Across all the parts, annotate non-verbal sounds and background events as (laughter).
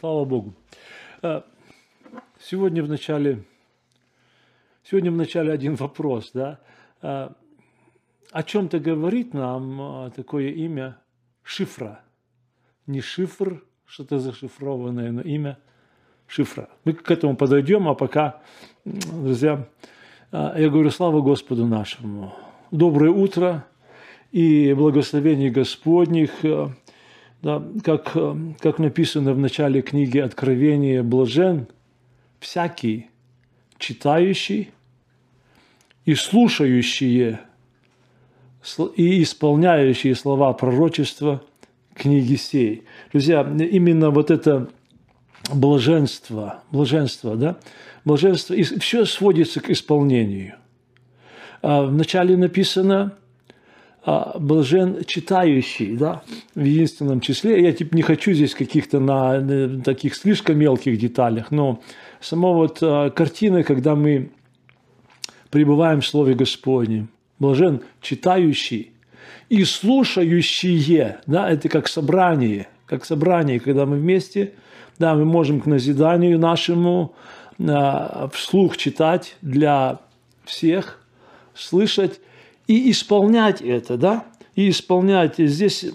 Слава Богу. Э, сегодня в начале, сегодня в начале один вопрос, да? Э, о чем-то говорит нам э, такое имя шифра. Не шифр, что-то зашифрованное, но имя шифра. Мы к этому подойдем, а пока, друзья, я говорю, слава Господу нашему. Доброе утро и благословение Господних – да, как, э, как написано в начале книги Откровения, блажен всякий, читающий и слушающие и исполняющие слова пророчества книги сей. Друзья, именно вот это блаженство, блаженство, да, блаженство, и все сводится к исполнению. А вначале написано – а, блажен читающий, да, в единственном числе. Я типа не хочу здесь каких-то на, на таких слишком мелких деталях, но сама вот а, картина, когда мы пребываем в Слове Господнем, блажен читающий и слушающие, да, это как собрание, как собрание, когда мы вместе, да, мы можем к назиданию нашему а, вслух читать для всех, слышать и исполнять это, да, и исполнять. Здесь,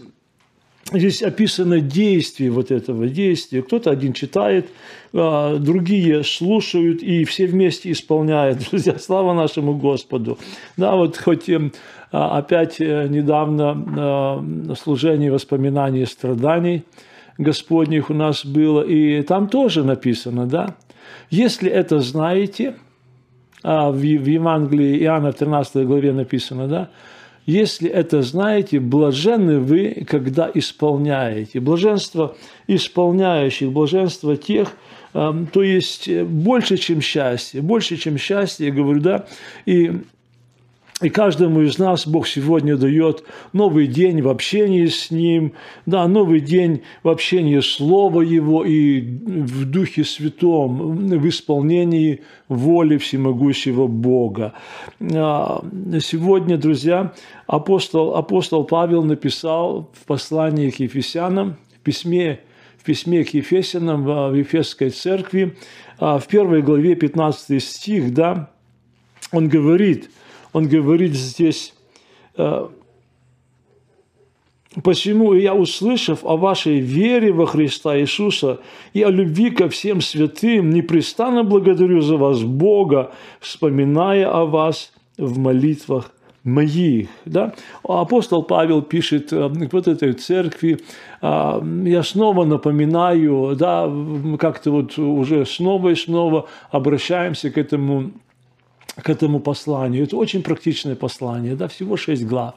здесь описано действие вот этого действия. Кто-то один читает, а, другие слушают, и все вместе исполняют. (laughs) Друзья, слава нашему Господу. Да, вот хоть эм, а, опять э, недавно а, служение воспоминаний страданий Господних у нас было, и там тоже написано, да, если это знаете – а в Евангелии Иоанна в 13 главе написано, да, если это знаете, блаженны вы, когда исполняете. Блаженство исполняющих, блаженство тех, то есть больше, чем счастье, больше, чем счастье, я говорю, да, и и каждому из нас Бог сегодня дает новый день в общении с Ним, да, новый день в общении Слова Его и в Духе Святом, в исполнении воли всемогущего Бога. А, сегодня, друзья, апостол, апостол Павел написал в послании к Ефесянам, в письме, в письме к Ефесянам в Ефесской церкви, а, в первой главе 15 стих, да, он говорит – он говорит здесь, э, «Посему я, услышав о вашей вере во Христа Иисуса и о любви ко всем святым, непрестанно благодарю за вас Бога, вспоминая о вас в молитвах моих. Да? Апостол Павел пишет э, вот этой церкви, э, я снова напоминаю, да, как-то вот уже снова и снова обращаемся к этому к этому посланию. Это очень практичное послание, да, всего шесть глав.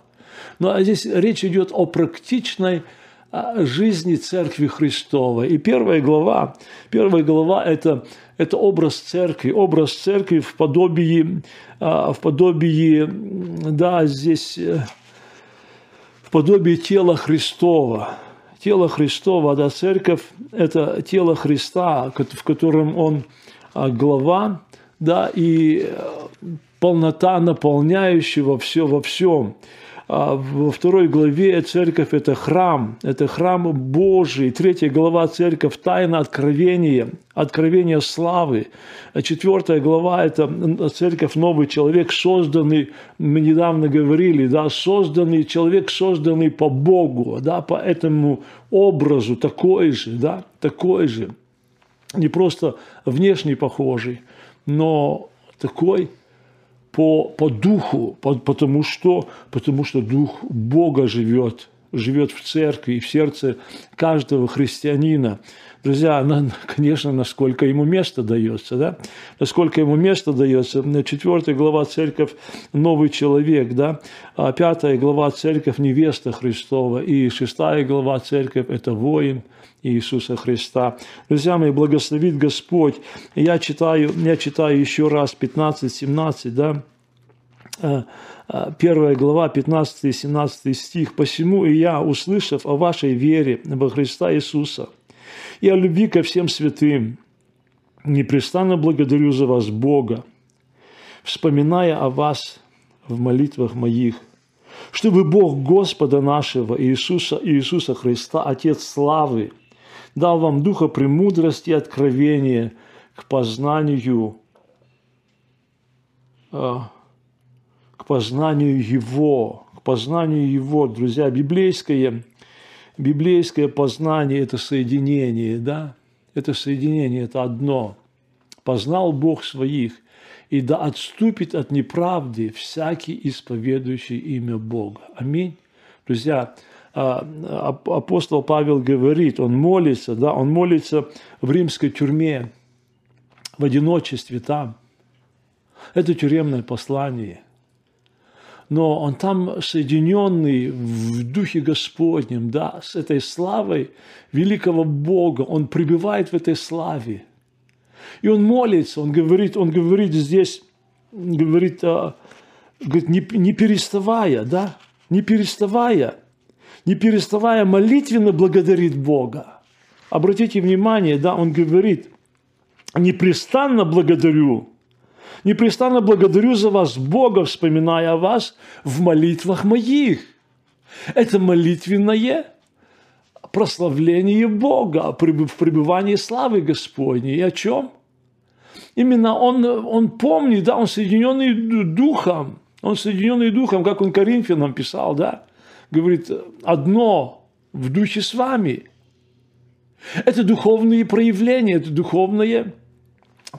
Но ну, а здесь речь идет о практичной а, жизни Церкви Христовой. И первая глава, первая глава это, – это образ Церкви, образ Церкви в подобии, а, в подобии, да, здесь, э, в подобии тела Христова. Тело Христова, да, Церковь – это тело Христа, в котором Он глава, да, и э, полнота наполняющего все во всем. А во второй главе церковь – это храм, это храм Божий. Третья глава – церковь – тайна откровения, откровения славы. А четвертая глава – это церковь – новый человек, созданный, мы недавно говорили, да, созданный, человек, созданный по Богу, да, по этому образу, такой же, да, такой же. Не просто внешне похожий, но такой по, по духу, по, потому, что, потому что дух Бога живет, живет в церкви и в сердце каждого христианина. Друзья, конечно, насколько ему место дается, да? Насколько ему место дается. Четвертая глава церковь – новый человек, да? А пятая глава церковь – невеста Христова. И шестая глава церковь – это воин – Иисуса Христа. Друзья мои, благословит Господь. Я читаю, я читаю еще раз 15-17, да, э, э, первая глава, 15-17 стих. «Посему и я, услышав о вашей вере во Христа Иисуса и о любви ко всем святым, непрестанно благодарю за вас Бога, вспоминая о вас в молитвах моих, чтобы Бог Господа нашего Иисуса, Иисуса Христа, Отец славы, дал вам духа премудрости и откровения к познанию, а, к познанию Его, к познанию Его, друзья, библейское, библейское познание – это соединение, да, это соединение, это одно. Познал Бог своих, и да отступит от неправды всякий исповедующий имя Бога. Аминь. Друзья, апостол Павел говорит, он молится, да, он молится в римской тюрьме, в одиночестве там. Это тюремное послание. Но он там соединенный в Духе Господнем, да, с этой славой великого Бога. Он пребывает в этой славе. И он молится, он говорит, он говорит здесь, говорит, а, говорит не, не переставая, да, не переставая – не переставая молитвенно благодарит Бога. Обратите внимание, да, он говорит, непрестанно благодарю, непрестанно благодарю за вас Бога, вспоминая о вас в молитвах моих. Это молитвенное прославление Бога в пребывании славы Господней. И о чем? Именно он, он помнит, да, он соединенный Духом, он соединенный Духом, как он Коринфянам писал, да, говорит, одно в духе с вами. Это духовные проявления, это духовное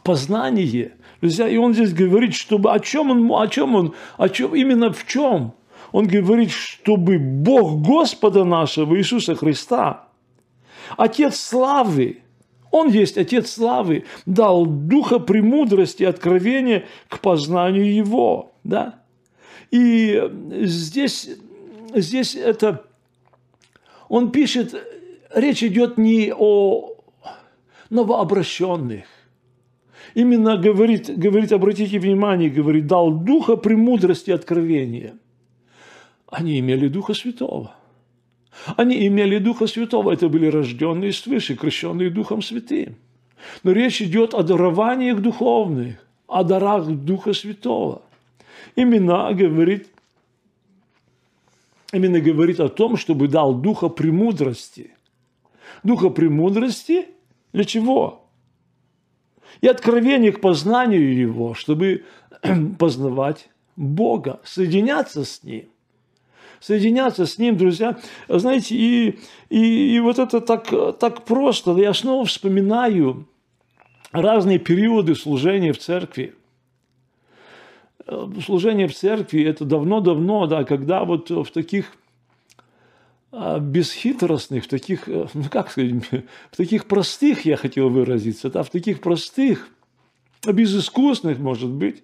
познание. Друзья, и он здесь говорит, чтобы о чем он, о чем он, о чем, именно в чем. Он говорит, чтобы Бог Господа нашего Иисуса Христа, Отец славы, Он есть Отец славы, дал духа премудрости и откровения к познанию Его. Да? И здесь здесь это, он пишет, речь идет не о новообращенных. Именно говорит, говорит, обратите внимание, говорит, дал духа премудрости откровения. Они имели Духа Святого. Они имели Духа Святого. Это были рожденные свыше, крещенные Духом Святым. Но речь идет о дарованиях духовных, о дарах Духа Святого. Именно, говорит, именно говорит о том, чтобы дал духа премудрости. Духа премудрости для чего? И откровение к познанию Его, чтобы (clears throat) познавать Бога, соединяться с Ним. Соединяться с Ним, друзья. Знаете, и, и, и вот это так, так просто. Я снова вспоминаю разные периоды служения в церкви. Э, служение в церкви – это давно-давно, да, когда вот в таких а, бесхитростных, в таких, э, ну как сказать, (laughs) в таких простых, я хотел выразиться, да, в таких простых, безыскусных, может быть,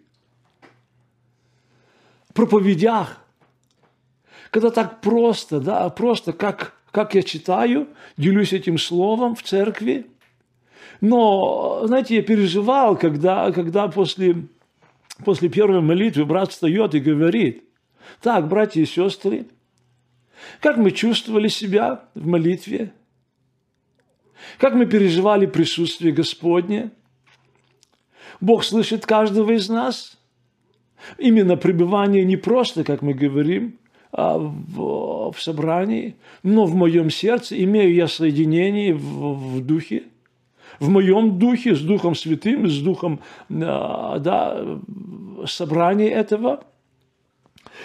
проповедях, когда так просто, да, просто как, как я читаю, делюсь этим словом в церкви, но, знаете, я переживал, когда, когда после после первой молитвы брат встает и говорит, так, братья и сестры, как мы чувствовали себя в молитве? Как мы переживали присутствие Господне? Бог слышит каждого из нас. Именно пребывание не просто, как мы говорим, а в, в собрании, но в моем сердце имею я соединение в, в духе – в моем духе, с Духом Святым, с Духом а, да, собрания этого.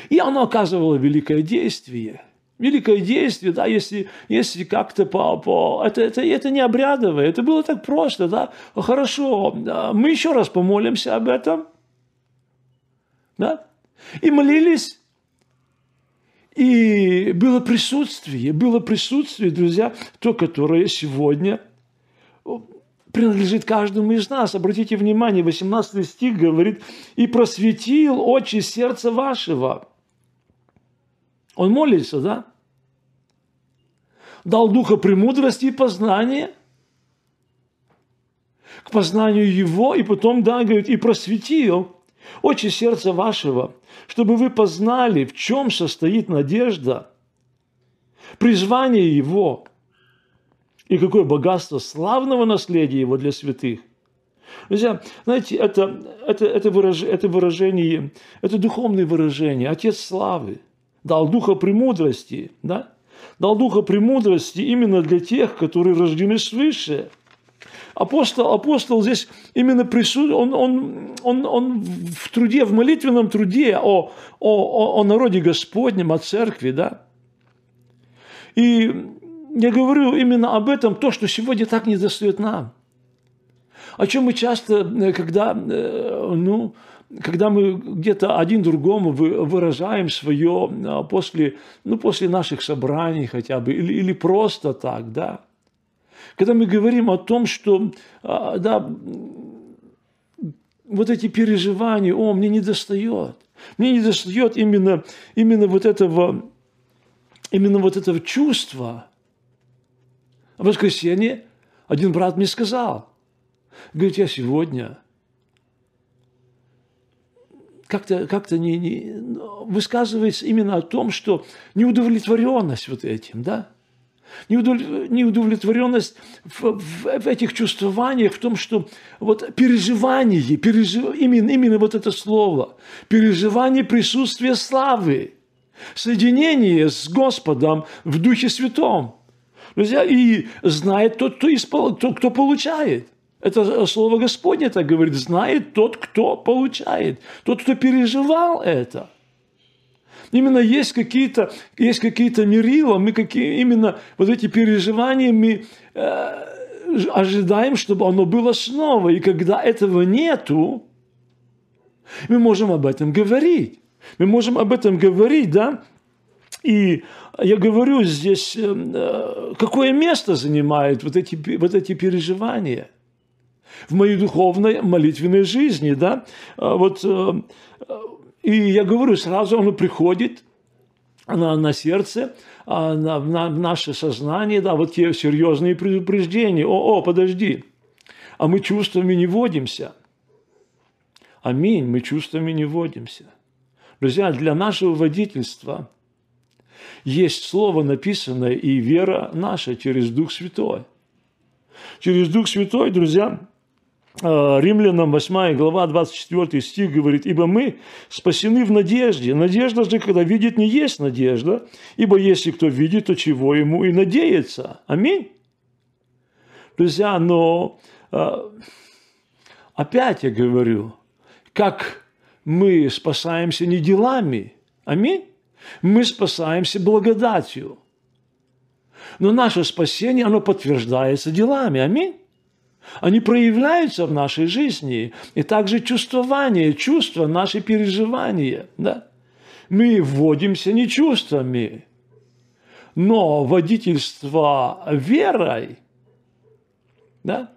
И оно оказывало великое действие. Великое действие, да, если, если как-то по, по это, это, это не обрядовое, это было так просто, да, хорошо, мы еще раз помолимся об этом, да, и молились, и было присутствие, было присутствие, друзья, то, которое сегодня принадлежит каждому из нас. Обратите внимание, 18 стих говорит, «И просветил очи сердца вашего». Он молится, да? Дал духа премудрости и познания к познанию Его, и потом, да, говорит, «И просветил очи сердца вашего, чтобы вы познали, в чем состоит надежда, призвание Его, и какое богатство славного наследия его для святых. Друзья, знаете, это, это, это, выраж, это выражение, это духовное выражение. Отец славы дал духа премудрости, да? дал духа премудрости именно для тех, которые рождены свыше. Апостол, апостол здесь именно присутствует, он, он, он, он в труде, в молитвенном труде о, о, о народе Господнем, о церкви, да. И я говорю именно об этом, то, что сегодня так не достает нам. О чем мы часто, когда, ну, когда мы где-то один другому выражаем свое а, после, ну, после наших собраний хотя бы, или, или просто так, да. Когда мы говорим о том, что, а, да, вот эти переживания, о, мне не достает. Мне не достает именно, именно вот этого, именно вот этого чувства. В воскресенье один брат мне сказал, говорит, я сегодня – как-то как не, не, высказывается именно о том, что неудовлетворенность вот этим, да? Неудовлетворенность в, в, в этих чувствованиях, в том, что вот переживание, пережив, именно, именно вот это слово, переживание присутствия славы, соединение с Господом в Духе Святом. Друзья, и знает тот, кто, испол, тот, кто получает – это слово Господне так говорит, знает тот, кто получает, тот, кто переживал это. Именно есть какие-то есть какие-то мерила, мы какие, именно вот эти переживания мы э, ожидаем, чтобы оно было снова. И когда этого нету, мы можем об этом говорить. Мы можем об этом говорить, да? И я говорю здесь, э, какое место занимают вот эти, вот эти переживания – в моей духовной молитвенной жизни, да, а вот, э, и я говорю, сразу оно приходит на, на сердце, а, на, на наше сознание, да, вот те серьезные предупреждения, о, о, подожди, а мы чувствами не водимся. Аминь, мы чувствами не водимся. Друзья, для нашего водительства есть слово написанное и вера наша через Дух Святой. Через Дух Святой, друзья, Э, Римлянам 8 глава 24 стих говорит, «Ибо мы спасены в надежде. Надежда же, когда видит, не есть надежда, ибо если кто видит, то чего ему и надеется». Аминь. Друзья, но э, опять я говорю, как мы спасаемся не делами, аминь, мы спасаемся благодатью. Но наше спасение, оно подтверждается делами, аминь. Они проявляются в нашей жизни. И также чувствование, чувства, наши переживания. Да? Мы вводимся не чувствами, но водительство верой, да?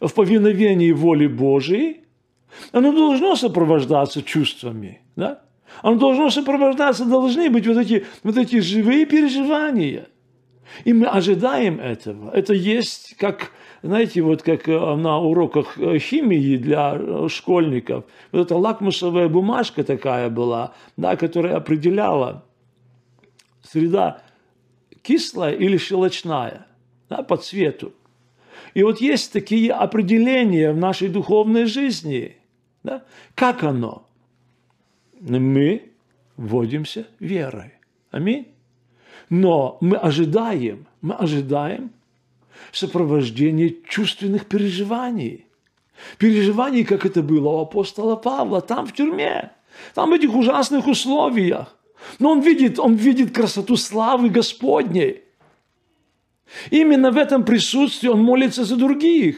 в повиновении воли Божией, оно должно сопровождаться чувствами. Да? Оно должно сопровождаться, должны быть вот эти, вот эти живые переживания. И мы ожидаем этого. Это есть как знаете, вот как э, на уроках э, химии для э, школьников, вот эта лакмусовая бумажка такая была, да, которая определяла среда кислая или щелочная да, по цвету. И вот есть такие определения в нашей духовной жизни. Да? Как оно? Мы вводимся верой. Аминь. Но мы ожидаем, мы ожидаем сопровождение чувственных переживаний. Переживаний, как это было у апостола Павла, там в тюрьме, там в этих ужасных условиях. Но он видит, он видит красоту славы Господней. Именно в этом присутствии он молится за других.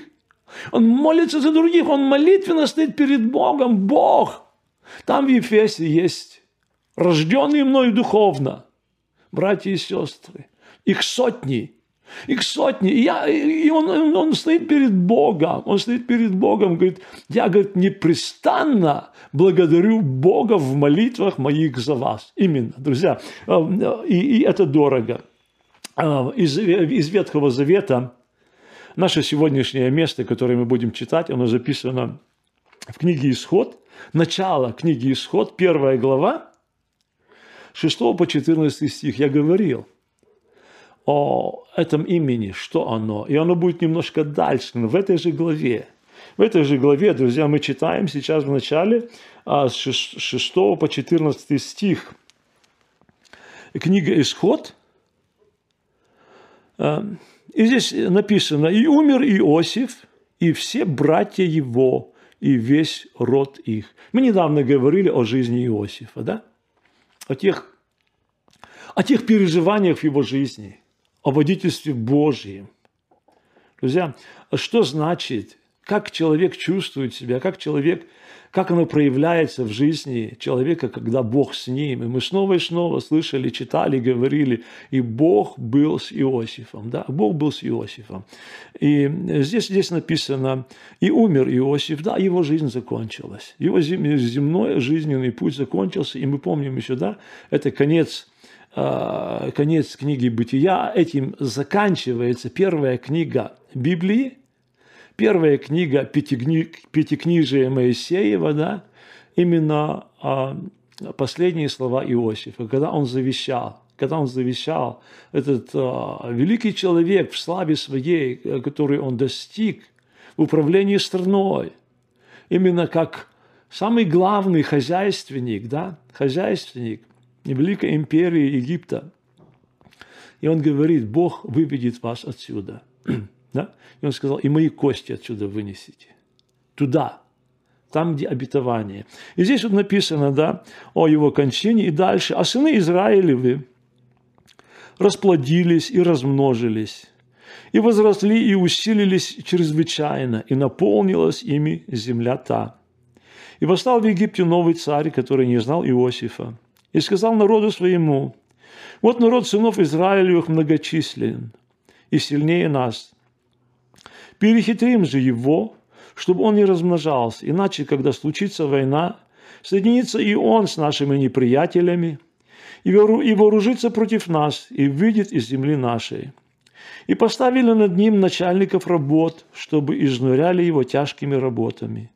Он молится за других, он молитвенно стоит перед Богом. Бог. Там в Ефесе есть рожденные мною духовно, братья и сестры. Их сотни – их сотни. И, я, и он, он стоит перед Богом. Он стоит перед Богом, говорит, я, говорит, непрестанно благодарю Бога в молитвах моих за вас. Именно, друзья. А, и, и это дорого. А, из, из Ветхого Завета наше сегодняшнее место, которое мы будем читать, оно записано в книге «Исход». Начало книги «Исход», первая глава, 6 по 14 стих. Я говорил – о этом имени, что оно. И оно будет немножко дальше, но в этой же главе. В этой же главе, друзья, мы читаем сейчас в начале а, с 6 по 14 стих. Книга «Исход», И здесь написано, и умер Иосиф, и все братья его, и весь род их. Мы недавно говорили о жизни Иосифа, да? О тех, о тех переживаниях в его жизни, о водительстве Божьем. Друзья, что значит, как человек чувствует себя, как человек – как оно проявляется в жизни человека, когда Бог с ним. И мы снова и снова слышали, читали, говорили, и Бог был с Иосифом. Да, Бог был с Иосифом. И здесь, здесь написано, и умер Иосиф, да, его жизнь закончилась. Его земной жизненный путь закончился, и мы помним еще, да, это конец а, конец книги «Бытия». Этим заканчивается первая книга Библии, первая книга Пятикни... Пятикнижия Моисеева, да, именно а, последние слова Иосифа, когда он завещал, когда он завещал, этот а, великий человек в славе своей, который он достиг в управлении страной, именно как самый главный хозяйственник, да, хозяйственник Великой империи Египта. И он говорит, Бог выведет вас отсюда. Да? И он сказал, и мои кости отсюда вынесите. Туда, там, где обетование. И здесь вот написано, да, о его кончине и дальше. А сыны Израилевы расплодились и размножились, и возросли и усилились чрезвычайно, и наполнилась ими земля та. И восстал в Египте новый царь, который не знал Иосифа, и сказал народу своему, вот народ сынов Израилевых многочислен и сильнее нас, Перехитрим же его, чтобы он не размножался, иначе, когда случится война, соединится и он с нашими неприятелями, и вооружится против нас, и выйдет из земли нашей. И поставили над ним начальников работ, чтобы изнуряли его тяжкими работами.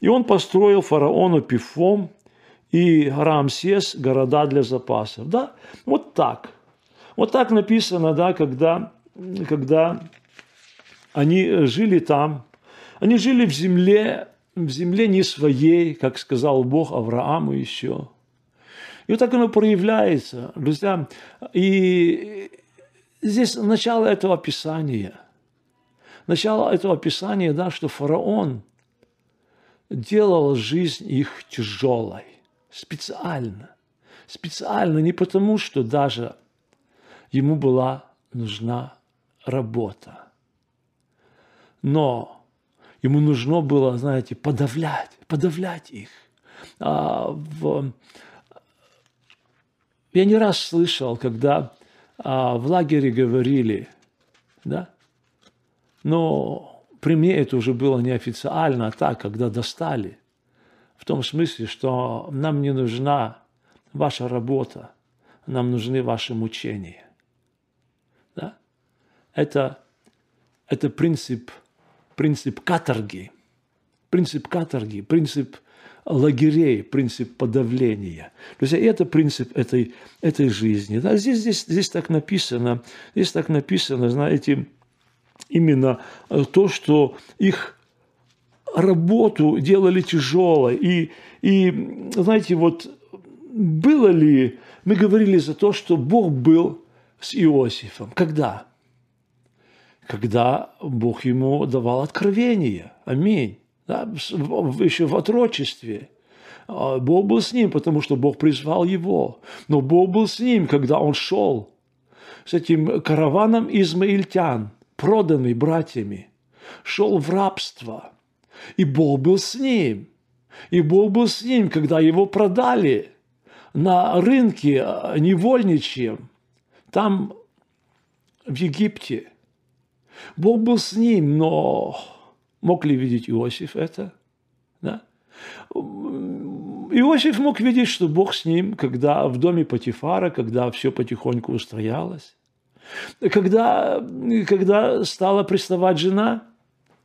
И он построил фараону Пифом и Рамсес города для запасов. Да, вот так. Вот так написано, да, когда, когда они э, жили там, они жили в земле, в земле не своей, как сказал Бог Аврааму еще. И вот так оно проявляется, друзья. И здесь начало этого описания. Начало этого описания, да, что фараон делал жизнь их тяжелой. Специально. Специально не потому, что даже ему была нужна работа но ему нужно было, знаете, подавлять, подавлять их. А, в... Я не раз слышал, когда а, в лагере говорили, да, но при мне это уже было неофициально, а так, когда достали, в том смысле, что нам не нужна ваша работа, нам нужны ваши мучения. Да? Это, это принцип – принцип каторги, принцип каторги, принцип лагерей, принцип подавления. То есть это принцип этой, этой жизни. Да, здесь, здесь, здесь так написано, здесь так написано, знаете, именно то, что их работу делали тяжелой. И, и знаете, вот было ли, мы говорили за то, что Бог был с Иосифом. Когда? Когда Бог ему давал откровение. Аминь. Да, еще в отрочестве. А, Бог был с ним, потому что Бог призвал его. Но Бог был с ним, когда он шел с этим караваном измаильтян, проданный братьями, шел в рабство. И Бог был с ним. И Бог был с ним, когда его продали на рынке невольничьем, там в Египте – Бог был с ним, но мог ли видеть Иосиф это? Да? Иосиф мог видеть, что Бог с ним, когда в доме Патифара, когда все потихоньку устроялось, когда, когда стала приставать жена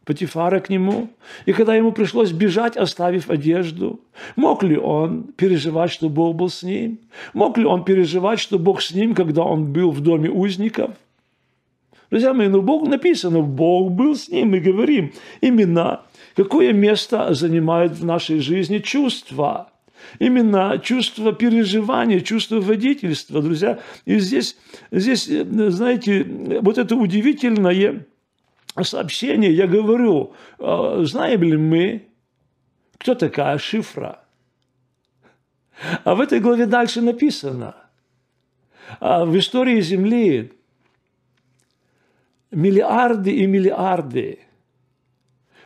Патифара к нему, и когда ему пришлось бежать, оставив одежду, мог ли он переживать, что Бог был с ним? Мог ли он переживать, что Бог с ним, когда он был в доме узников – Друзья мои, ну Бог написано, Бог был с ним. Мы говорим именно, какое место занимает в нашей жизни чувства. именно чувство переживания, чувство водительства, друзья. И здесь, здесь, знаете, вот это удивительное сообщение, я говорю, э, знаем ли мы, кто такая шифра? А в этой главе дальше написано, а в истории Земли миллиарды и миллиарды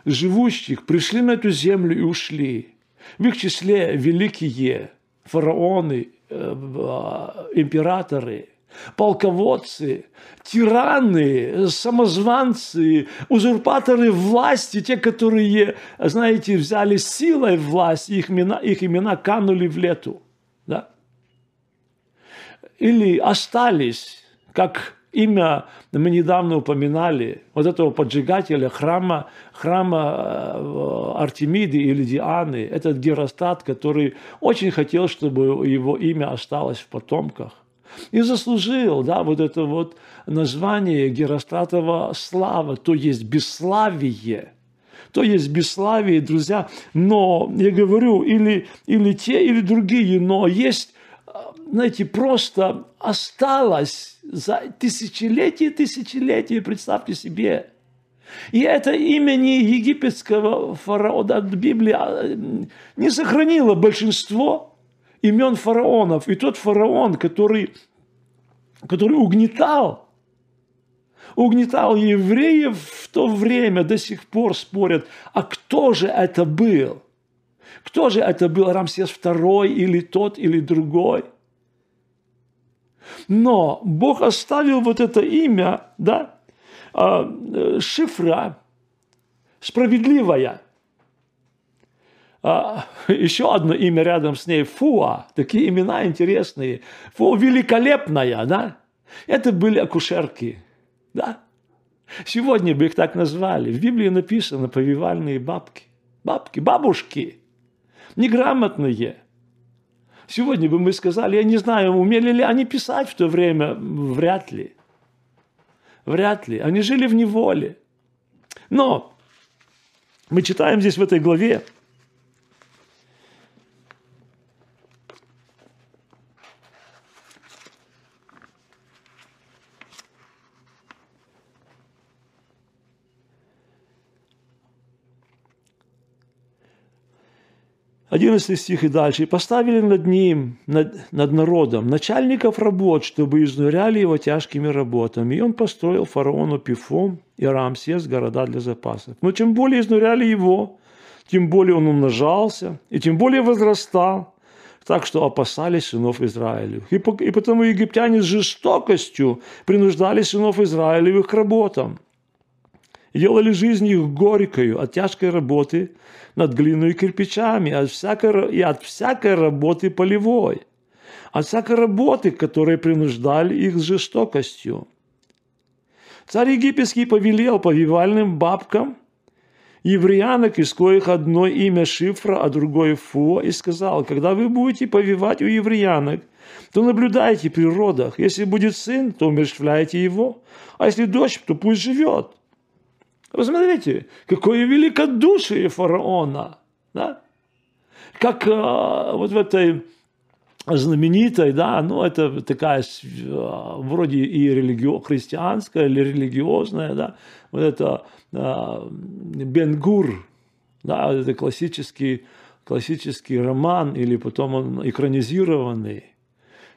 живущих пришли на эту землю и ушли. В их числе великие фараоны, э, а, императоры, полководцы, тираны, самозванцы, узурпаторы власти, те, которые, знаете, взяли силой власть, их имена, их имена канули в лету. Да? Или остались, как имя мы недавно упоминали, вот этого поджигателя храма, храма э, Артемиды или Дианы, этот Геростат, который очень хотел, чтобы его имя осталось в потомках. И заслужил, да, вот это вот название Геростратова слава, то есть бесславие. То есть бесславие, друзья. Но, я говорю, или, или те, или другие, но есть знаете, просто осталось за тысячелетия тысячелетия, представьте себе. И это имени египетского фараона от Библии а, не сохранило большинство имен фараонов. И тот фараон, который, который угнетал, угнетал евреев в то время, до сих пор спорят, а кто же это был? Кто же это был, Рамсес II или тот, или другой? Но Бог оставил вот это имя, да, а, э, шифра, справедливая. А, еще одно имя рядом с ней – Фуа. Такие имена интересные. Фуа – великолепная, да? Это были акушерки, да? Сегодня бы их так назвали. В Библии написано повивальные бабки. Бабки, бабушки. Неграмотные – Сегодня бы мы сказали, я не знаю, умели ли они писать в то время, вряд ли. Вряд ли. Они жили в неволе. Но мы читаем здесь в этой главе, 11 стих и дальше. «И поставили над ним, над, над народом, начальников работ, чтобы изнуряли его тяжкими работами. И он построил фараону Пифом и Рамсес города для запасов. Но чем более изнуряли его, тем более он умножался, и тем более возрастал, так что опасались сынов Израилевых. И, и потому египтяне с жестокостью принуждали сынов Израилевых к работам. Делали жизнь их горькою от тяжкой работы – над глиной и кирпичами, от всякой, и от всякой работы полевой, от всякой работы, которые принуждали их с жестокостью. Царь египетский повелел повивальным бабкам евреянок, из коих одно имя Шифра, а другое Фо, и сказал, когда вы будете повивать у евреянок, то наблюдайте при родах. Если будет сын, то умерщвляйте его, а если дочь, то пусть живет. Посмотрите, какое великодушие фараона. Да? Как э, вот в этой знаменитой, да, ну это такая э, вроде и религио, христианская или религиозная, да, вот это э, Бенгур, да, это классический, классический роман, или потом он экранизированный.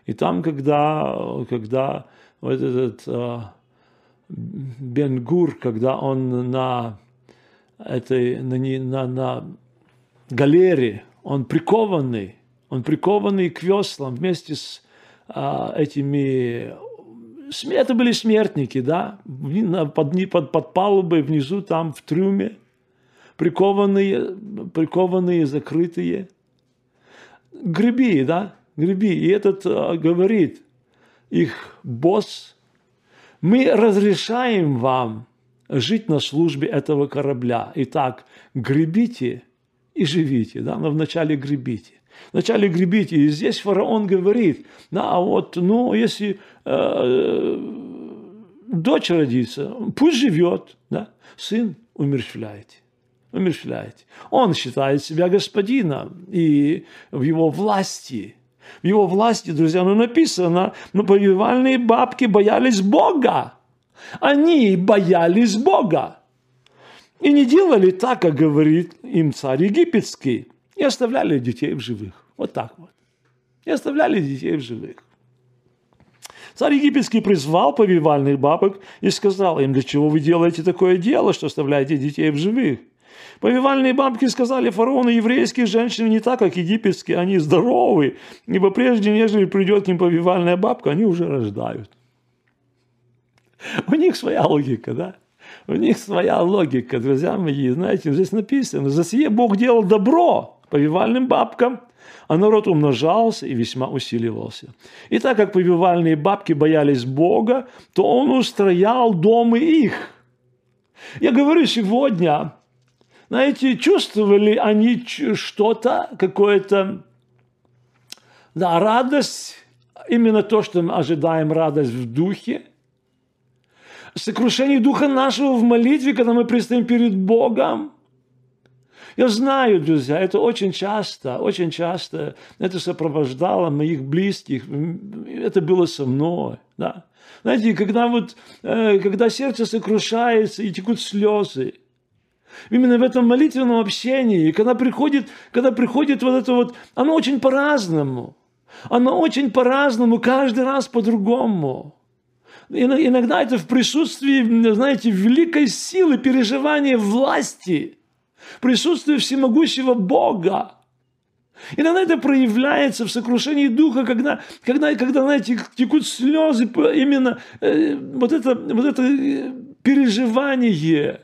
И там, когда, когда вот этот э, Бенгур, когда он на этой на, на, на галере, он прикованный, он прикованный к веслам вместе с а, этими это были смертники, да, под, под, под палубой внизу, там в трюме, прикованные, прикованные, закрытые. Греби, да, греби. И этот а, говорит, их босс мы разрешаем вам жить на службе этого корабля. Итак, гребите и живите. Да? Но вначале гребите. Вначале гребите. И здесь фараон говорит, да, а вот, ну, если э, дочь родится, пусть живет, да? сын умерщвляйте. Умерщвляете. Он считает себя господином и в его власти. В его власти, друзья, ну написано, но «Ну, повивальные бабки боялись Бога. Они боялись Бога. И не делали так, как говорит им царь египетский. И оставляли детей в живых. Вот так вот. И оставляли детей в живых. Царь египетский призвал повивальных бабок и сказал им, для чего вы делаете такое дело, что оставляете детей в живых? Повивальные бабки сказали фараону, еврейские женщины не так, как египетские, они здоровы, ибо прежде, нежели придет к ним повивальная бабка, они уже рождают. У них своя логика, да? У них своя логика, друзья мои. Знаете, здесь написано, за сие Бог делал добро повивальным бабкам, а народ умножался и весьма усиливался. И так как повивальные бабки боялись Бога, то он устроял дома их. Я говорю сегодня, знаете, чувствовали они что-то, какое-то, да, радость, именно то, что мы ожидаем радость в духе, сокрушение духа нашего в молитве, когда мы предстоим перед Богом. Я знаю, друзья, это очень часто, очень часто это сопровождало моих близких. Это было со мной. Да. Знаете, когда, вот, э, когда сердце сокрушается и текут слезы, Именно в этом молитвенном общении, когда приходит, когда приходит вот это вот, оно очень по-разному. Оно очень по-разному, каждый раз по-другому. Иногда это в присутствии, знаете, великой силы переживания власти, присутствии всемогущего Бога. Иногда это проявляется в сокрушении духа, когда, когда, когда знаете, текут слезы, именно э, вот, это, вот это э, переживание.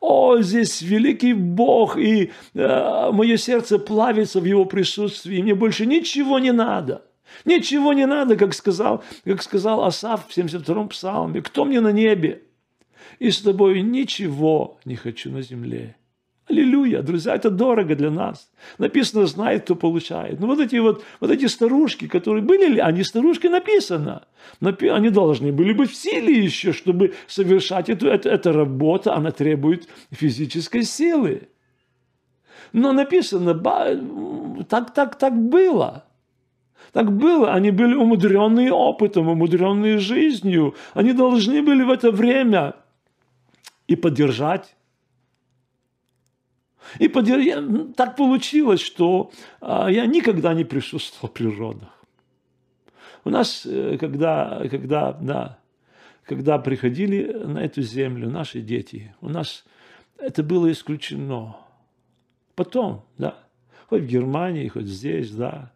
О, здесь великий Бог, и э, мое сердце плавится в Его присутствии, и мне больше ничего не надо – Ничего не надо, как сказал, как сказал Асав в 72-м псалме. Кто мне на небе? И с тобой ничего не хочу на земле. Аллилуйя, друзья, это дорого для нас. Написано, знает, кто получает. Ну, вот эти вот, вот эти старушки, которые были ли, они старушки написано. Они должны были быть в силе еще, чтобы совершать эту, эту, эту работу, она требует физической силы. Но написано, так, так, так было. Так было, они были умудренные опытом, умудренные жизнью. Они должны были в это время и поддержать. И так получилось, что а, я никогда не присутствовал при родах. У нас, э, когда, когда, да, когда приходили на эту землю наши дети, у нас это было исключено. Потом, да, хоть в Германии, хоть здесь, да,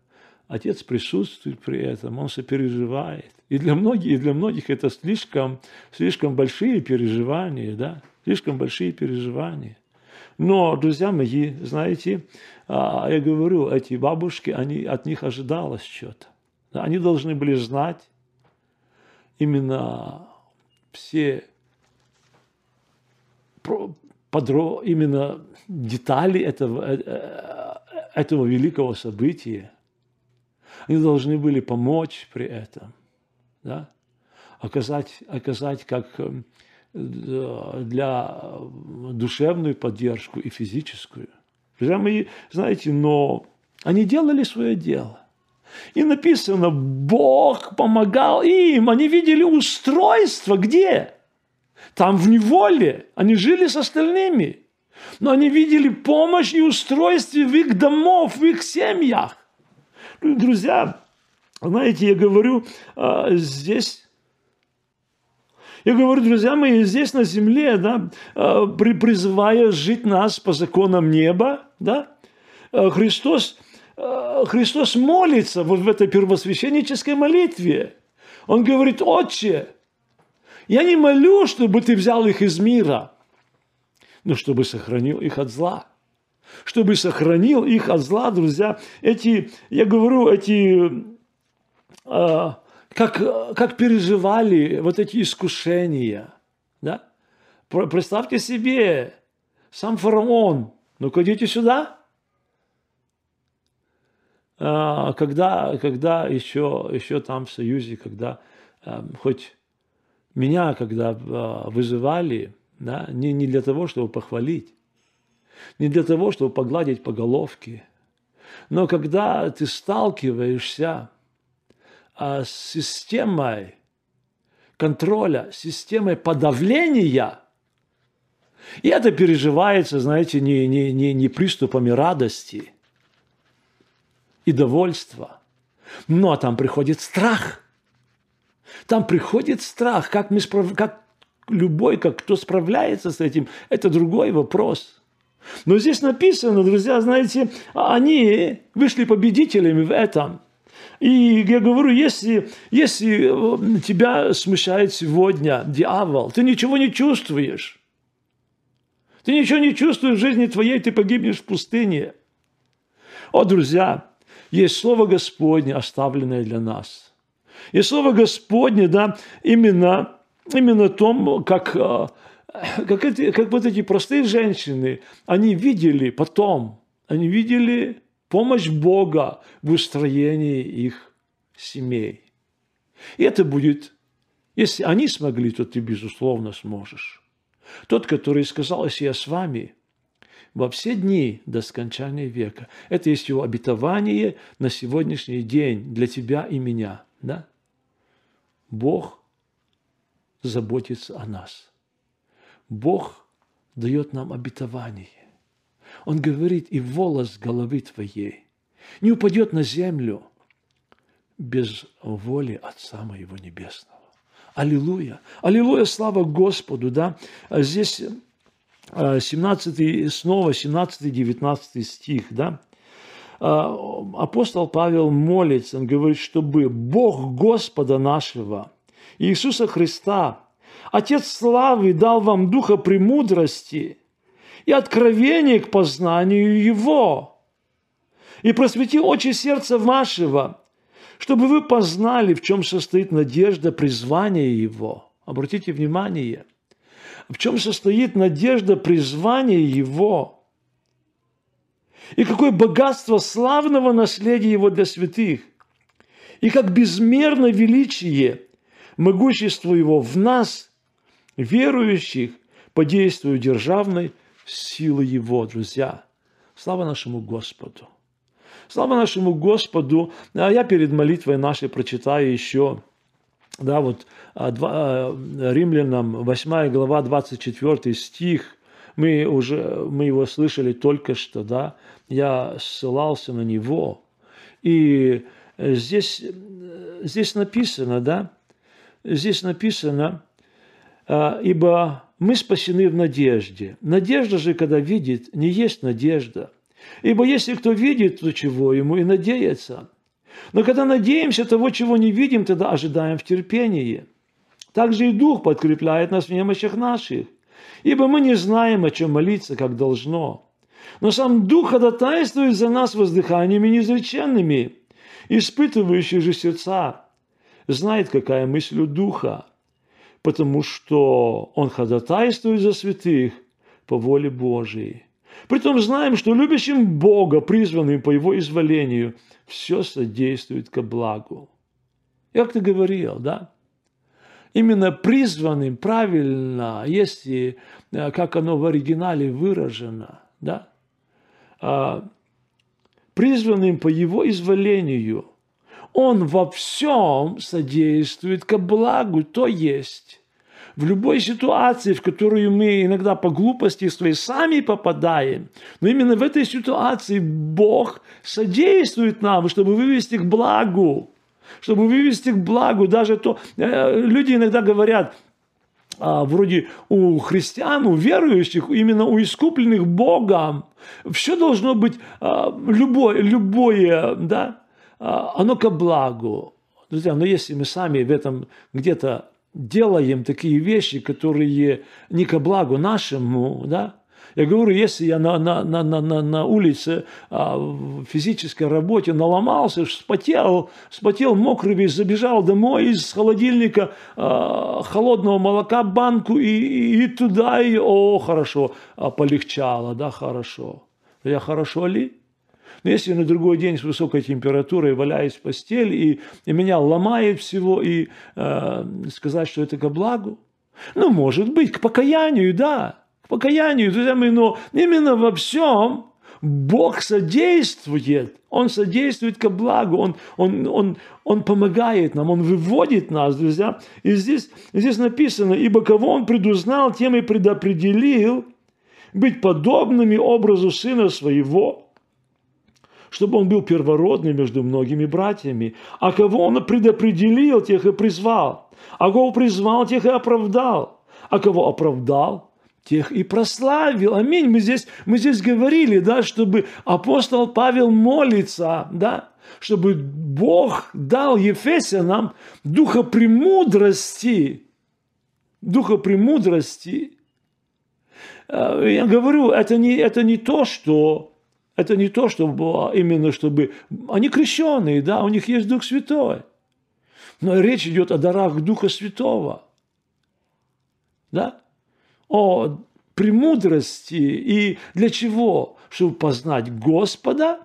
Отец присутствует при этом, он сопереживает. И для многих, и для многих это слишком, слишком большие переживания, да, слишком большие переживания. Но, друзья мои, знаете, а, я говорю, эти бабушки, они, от них ожидалось что-то. Они должны были знать именно все подро, именно детали этого, э, э, этого великого события. Они должны были помочь при этом, да? оказать, оказать как э, для душевную поддержку и физическую. Друзья мои, знаете, но они делали свое дело. И написано, Бог помогал им. Они видели устройство где? Там в неволе. Они жили с остальными. Но они видели помощь и устройство в их домов, в их семьях. Друзья, знаете, я говорю, а, здесь я говорю, друзья мои, здесь на земле, да, а, призывая жить нас по законам неба, да, а, Христос, Христос молится вот в этой первосвященнической молитве. Он говорит, Отче, я не молю, чтобы ты взял их из мира, но чтобы сохранил их от зла чтобы сохранил их от зла, друзья. Эти, я говорю, эти, э, как, как переживали вот эти искушения, да? Представьте себе, сам фараон, ну-ка идите сюда. А, когда, когда еще, еще там в Союзе, когда э, хоть меня, когда э, вызывали, да, не, не для того, чтобы похвалить, не для того, чтобы погладить по головке. Но когда ты сталкиваешься а, системой контроля, системой подавления, и это переживается, знаете, не, не, не, не приступами радости и довольства, но там приходит страх. Там приходит страх, как, мы справ... как любой, как кто справляется с этим, это другой вопрос. Но здесь написано, друзья, знаете, они вышли победителями в этом. И я говорю, если, если э, тебя смущает сегодня дьявол, ты ничего не чувствуешь. Ты ничего не чувствуешь в жизни твоей, ты погибнешь в пустыне. О, друзья, есть Слово Господне, оставленное для нас. И Слово Господне, да, именно, именно том, как э, как, эти, как вот эти простые женщины, они видели потом, они видели помощь Бога в устроении их семей. И это будет, если они смогли, то ты, безусловно, сможешь. Тот, который сказал, если я с вами во все дни до скончания века, это есть его обетование на сегодняшний день для тебя и меня. Да? Бог заботится о нас. Бог дает нам обетование. Он говорит, и волос головы твоей не упадет на землю без воли Отца моего Небесного. Аллилуйя! Аллилуйя! Слава Господу! Да? А здесь 17, а, снова 17-19 стих, да? А, апостол Павел молится, он говорит, чтобы Бог Господа нашего, Иисуса Христа, Отец славы дал вам духа премудрости и откровение к познанию Его. И просвети очи сердца вашего, чтобы вы познали, в чем состоит надежда призвания Его. Обратите внимание, в чем состоит надежда призвания Его. И какое богатство славного наследия Его для святых. И как безмерно величие могущество Его в нас – верующих по действию державной силы Его, друзья. Слава нашему Господу! Слава нашему Господу! А я перед молитвой нашей прочитаю еще, да, вот а, а, Римлянам 8 глава 24 стих, мы уже, мы его слышали только что, да, я ссылался на него. И здесь, здесь написано, да, здесь написано, а, ибо мы спасены в надежде. Надежда же, когда видит, не есть надежда. Ибо если кто видит, то чего ему и надеяться. Но когда надеемся того, чего не видим, тогда ожидаем в терпении. Также и Дух подкрепляет нас в немощах наших. Ибо мы не знаем, о чем молиться, как должно. Но сам Дух ходатайствует за нас воздыханиями неизреченными, испытывающий же сердца, знает, какая мысль у Духа, потому что Он ходатайствует за святых по воле Божией. Притом знаем, что любящим Бога, призванным по Его изволению, все содействует ко благу. Как ты говорил, да? Именно призванным, правильно, если, э, как оно в оригинале выражено, да? А, призванным по Его изволению – он во всем содействует ко благу, то есть в любой ситуации, в которую мы иногда по глупости своей сами попадаем, но именно в этой ситуации Бог содействует нам, чтобы вывести к благу, чтобы вывести к благу. Даже то, э, люди иногда говорят, а, вроде у христиан, у верующих, именно у искупленных Богом, все должно быть а, любое, любое, да, оно ко благу. Друзья, но если мы сами в этом где-то делаем такие вещи, которые не ко благу нашему, да, я говорю, если я на, на, на, на, на улице а, в физической работе наломался, спотел, спотел мокрый весь, забежал домой из холодильника а, холодного молока банку и, и туда, и о, хорошо, а, полегчало, да, хорошо. Я хорошо ли? Но если на другой день с высокой температурой валяюсь в постель, и, и меня ломает всего, и э, сказать, что это ко благу, ну, может быть, к покаянию, да. к покаянию, друзья мои, но именно во всем Бог содействует, Он содействует ко благу, Он, он, он, он помогает нам, Он выводит нас, друзья. И здесь, здесь написано, ибо кого Он предузнал, тем и предопределил быть подобными образу Сына Своего, чтобы Он был первородным между многими братьями. А кого Он предопределил, тех и призвал. А кого призвал, тех и оправдал. А кого оправдал, тех и прославил. Аминь. Мы здесь, мы здесь говорили, да, чтобы апостол Павел молится, да, чтобы Бог дал Ефесянам духа премудрости, духа премудрости. Э, я говорю, это не, это не то, что это не то, что именно чтобы... Они крещенные, да, у них есть Дух Святой. Но речь идет о дарах Духа Святого. Да? о премудрости и для чего? Чтобы познать Господа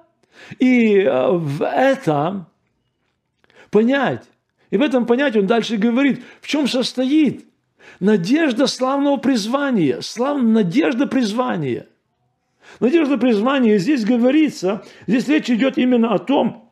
и э, в этом понять. И в этом понять он дальше говорит, в чем состоит надежда славного призвания, слав... надежда призвания. Надежда призвания, здесь говорится, здесь речь идет именно о том,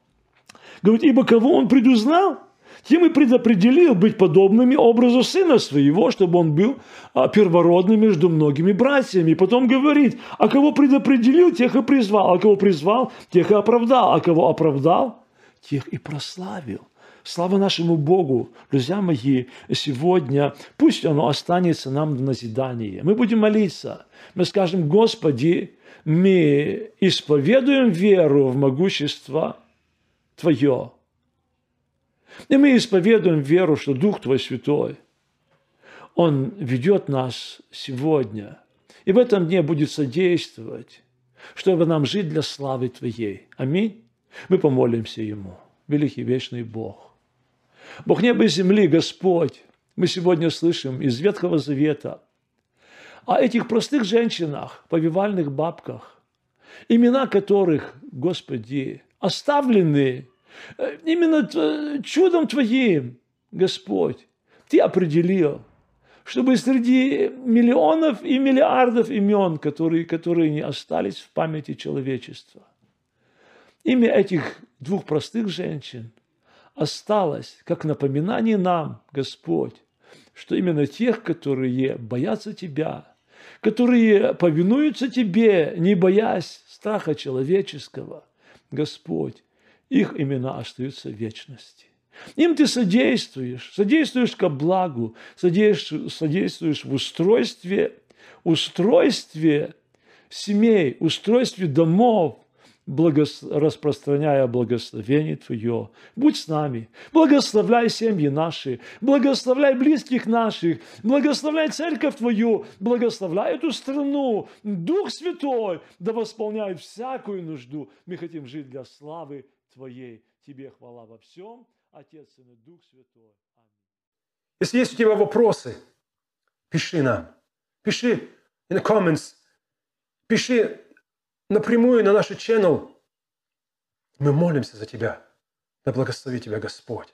говорит, ибо кого он предузнал, тем и предопределил быть подобными образу сына своего, чтобы он был а, первородным между многими братьями. И потом говорит, а кого предопределил, тех и призвал, а кого призвал, тех и оправдал, а кого оправдал, тех и прославил. Слава нашему Богу, друзья мои, сегодня пусть оно останется нам в назидание. Мы будем молиться, мы скажем, Господи, мы исповедуем веру в могущество Твое, и мы исповедуем веру, что Дух Твой Святой, Он ведет нас сегодня. И в этом дне будет содействовать, чтобы нам жить для славы Твоей. Аминь. Мы помолимся Ему. Великий вечный Бог. Бог неба и земли, Господь, мы сегодня слышим из Ветхого Завета о этих простых женщинах, повивальных бабках, имена которых, Господи, оставлены Э, именно чудом Твоим, Господь, Ты определил, чтобы среди миллионов и миллиардов имен, которые, которые не остались в памяти человечества, имя этих двух простых женщин осталось как напоминание нам, Господь, что именно тех, которые боятся Тебя, которые повинуются Тебе, не боясь страха человеческого, Господь, их имена остаются в вечности. Им ты содействуешь, содействуешь ко благу, содействуешь, содействуешь в устройстве, устройстве семей, устройстве домов, благос... распространяя благословение Твое. Будь с нами, благословляй семьи наши, благословляй близких наших, благословляй церковь Твою, благословляй эту страну. Дух Святой да восполняет всякую нужду. Мы хотим жить для славы Твоей. Тебе хвала во всем, Отец, и Дух Святой. Аминь. Если есть у тебя вопросы, пиши нам. Пиши in the comments. Пиши напрямую на наш channel. Мы молимся за тебя. Да благослови тебя Господь.